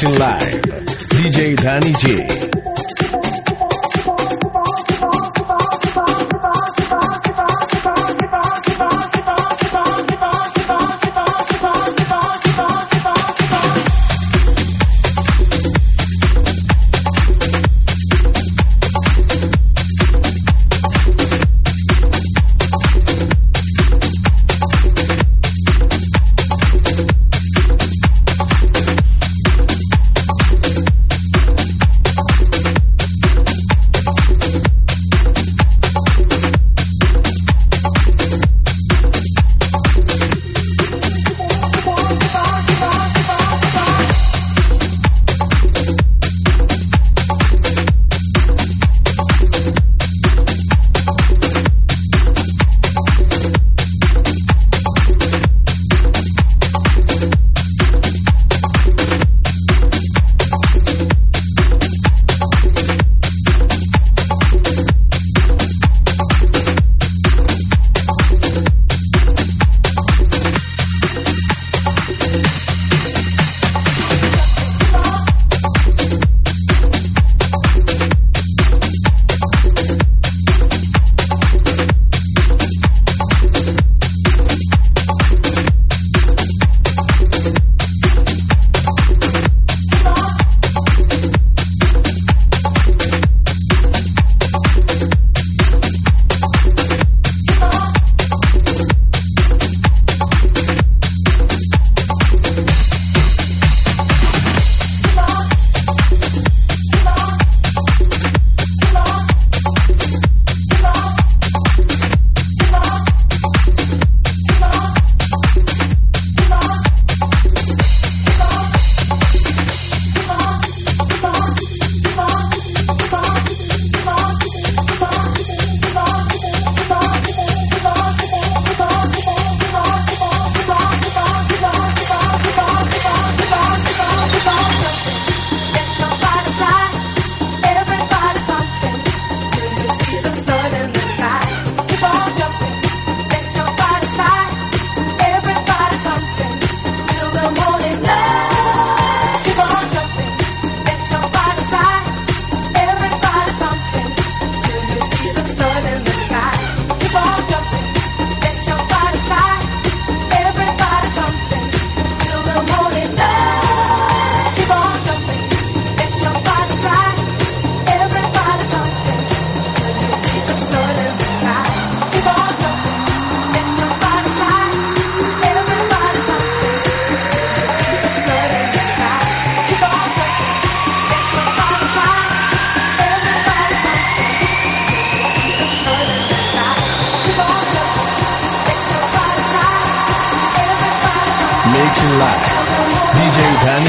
Mixing Live. DJ Danny G.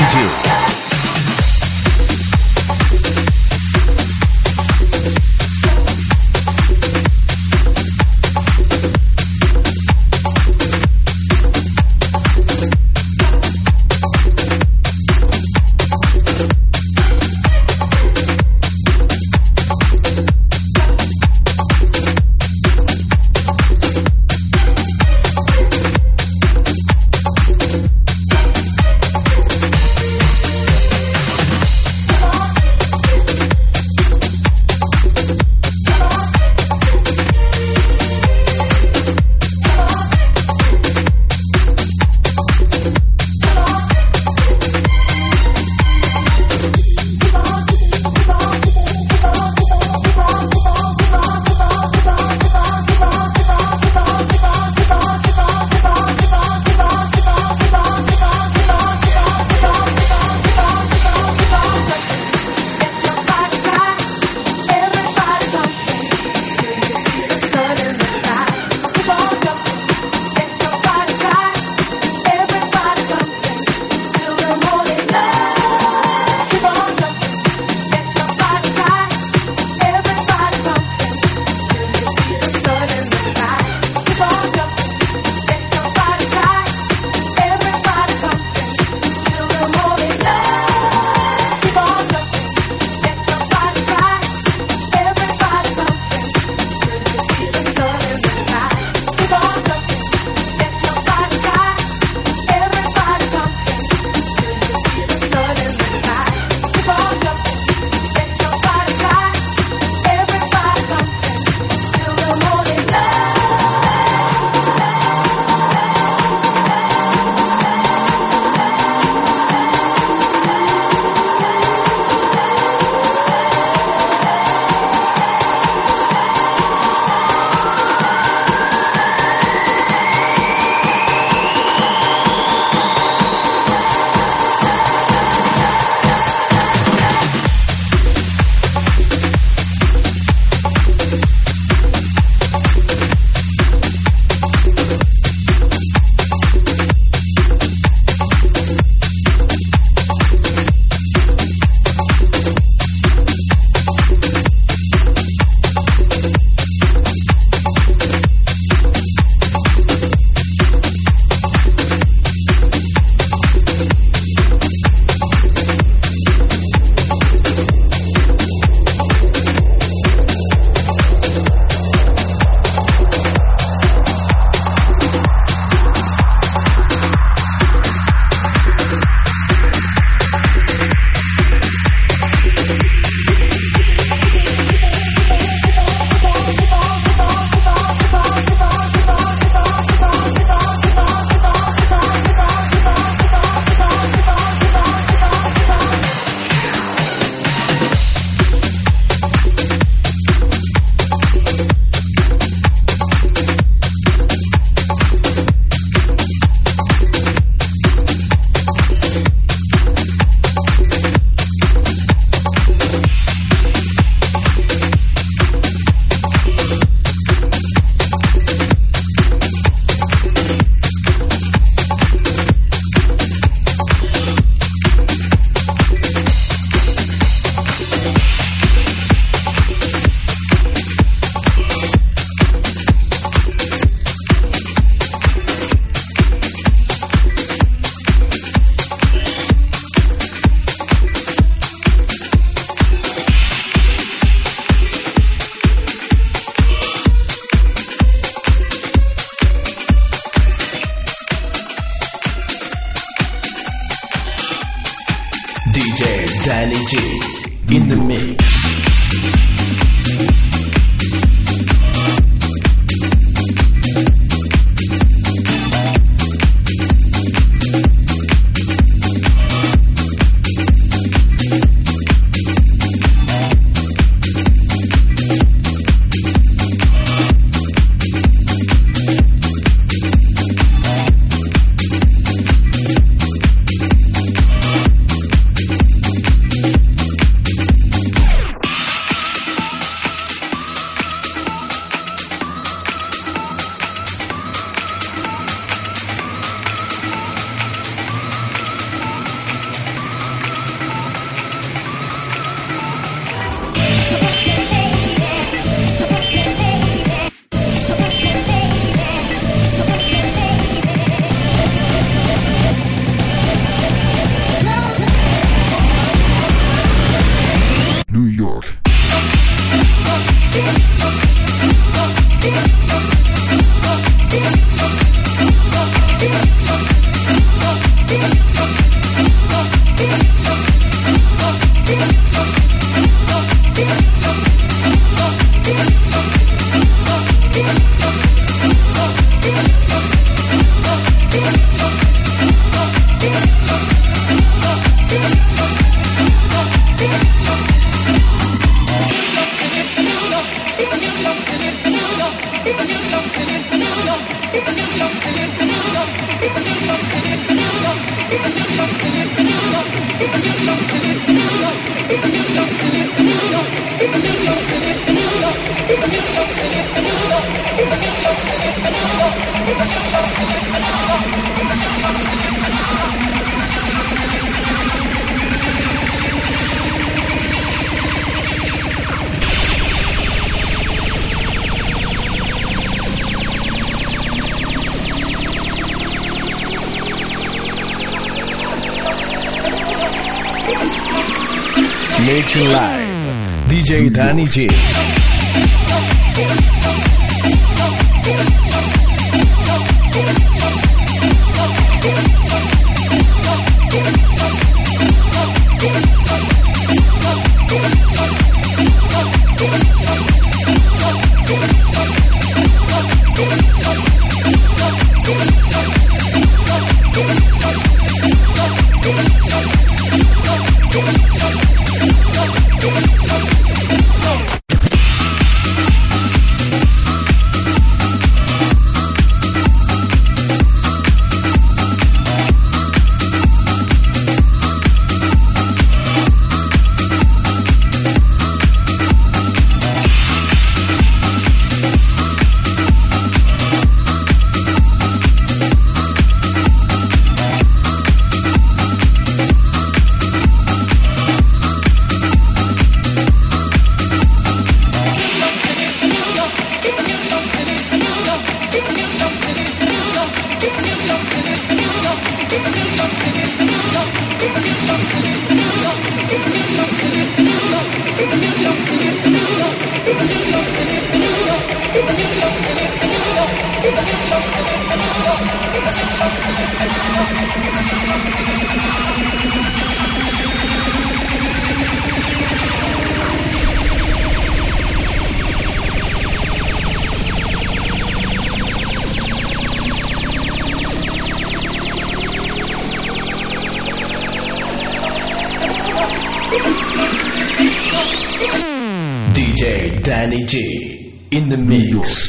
2022. out. Live. DJ Danny G. Danny G. In the mix.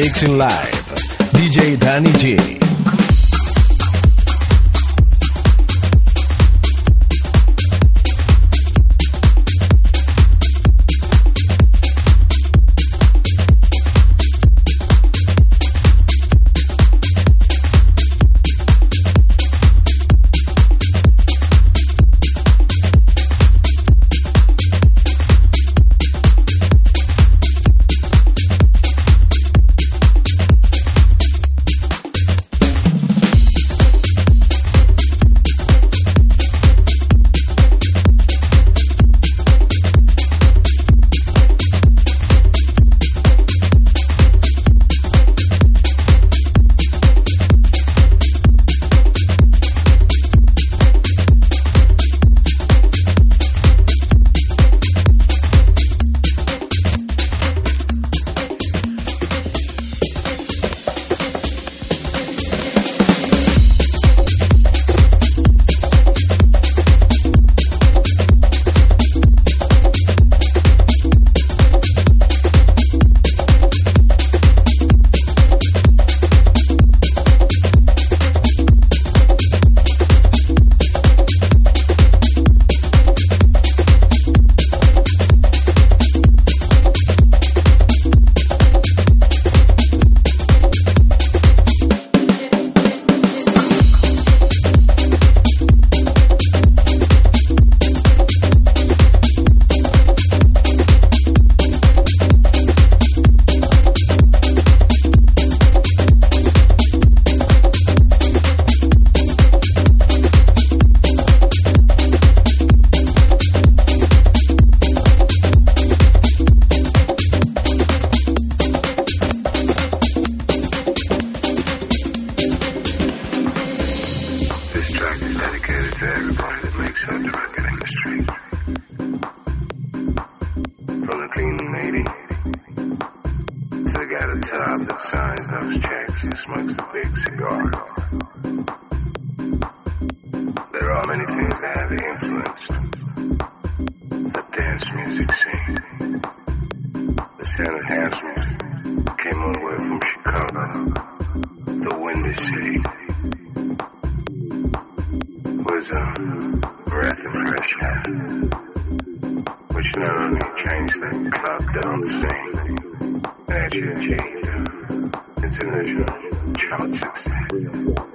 Mixing Live. DJ Danny G. was a breath of fresh air, which not only changed the club dancing, it achieved international chart success.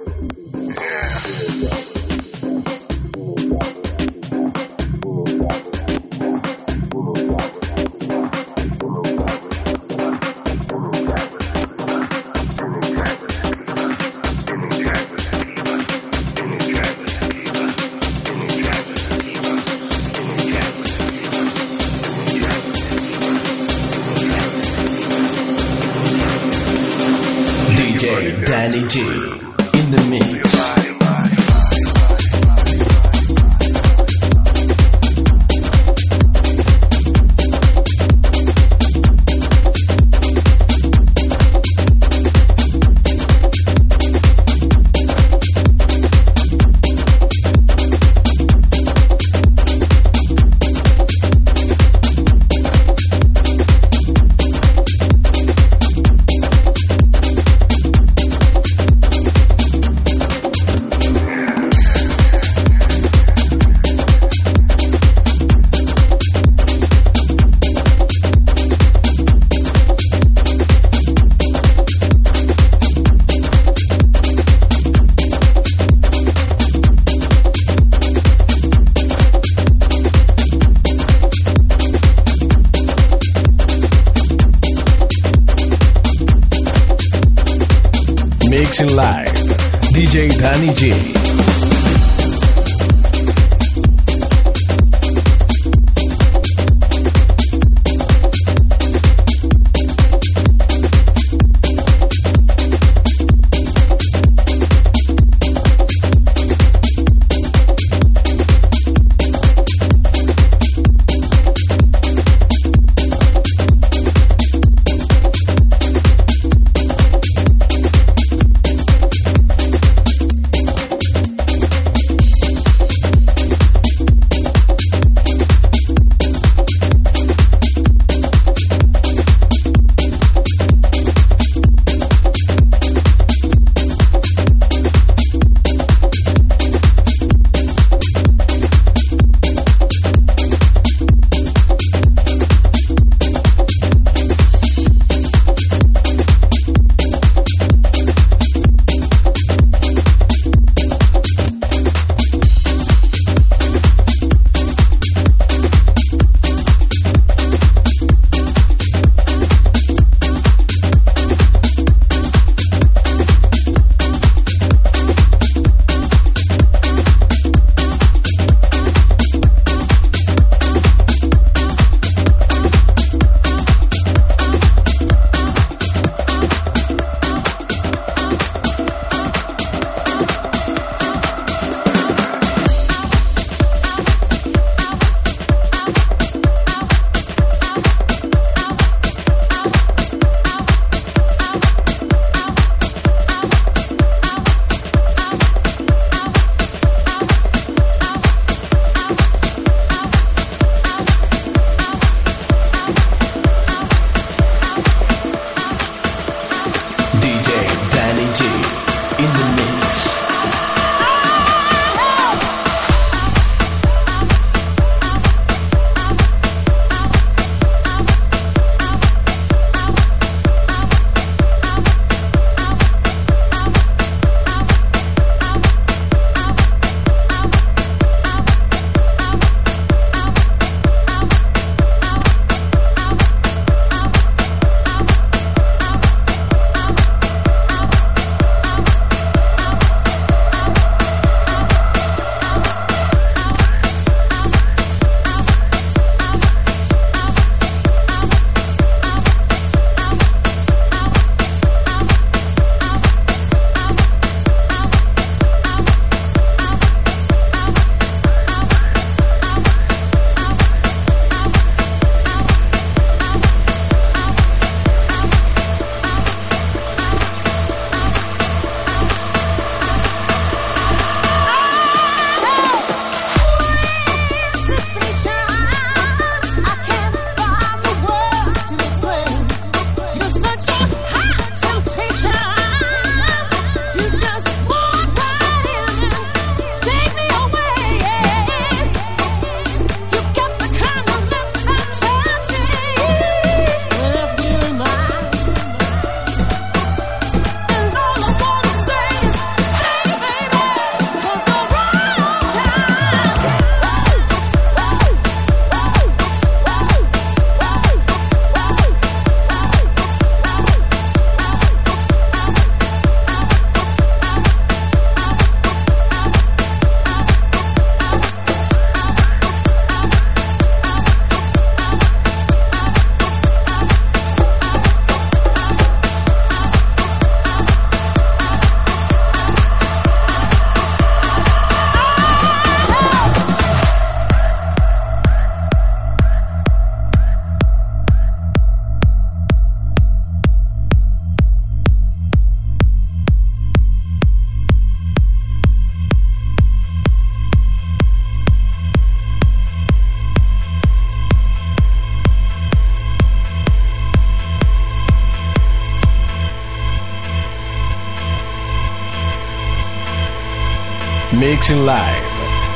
Live.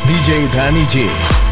DJ Danny G.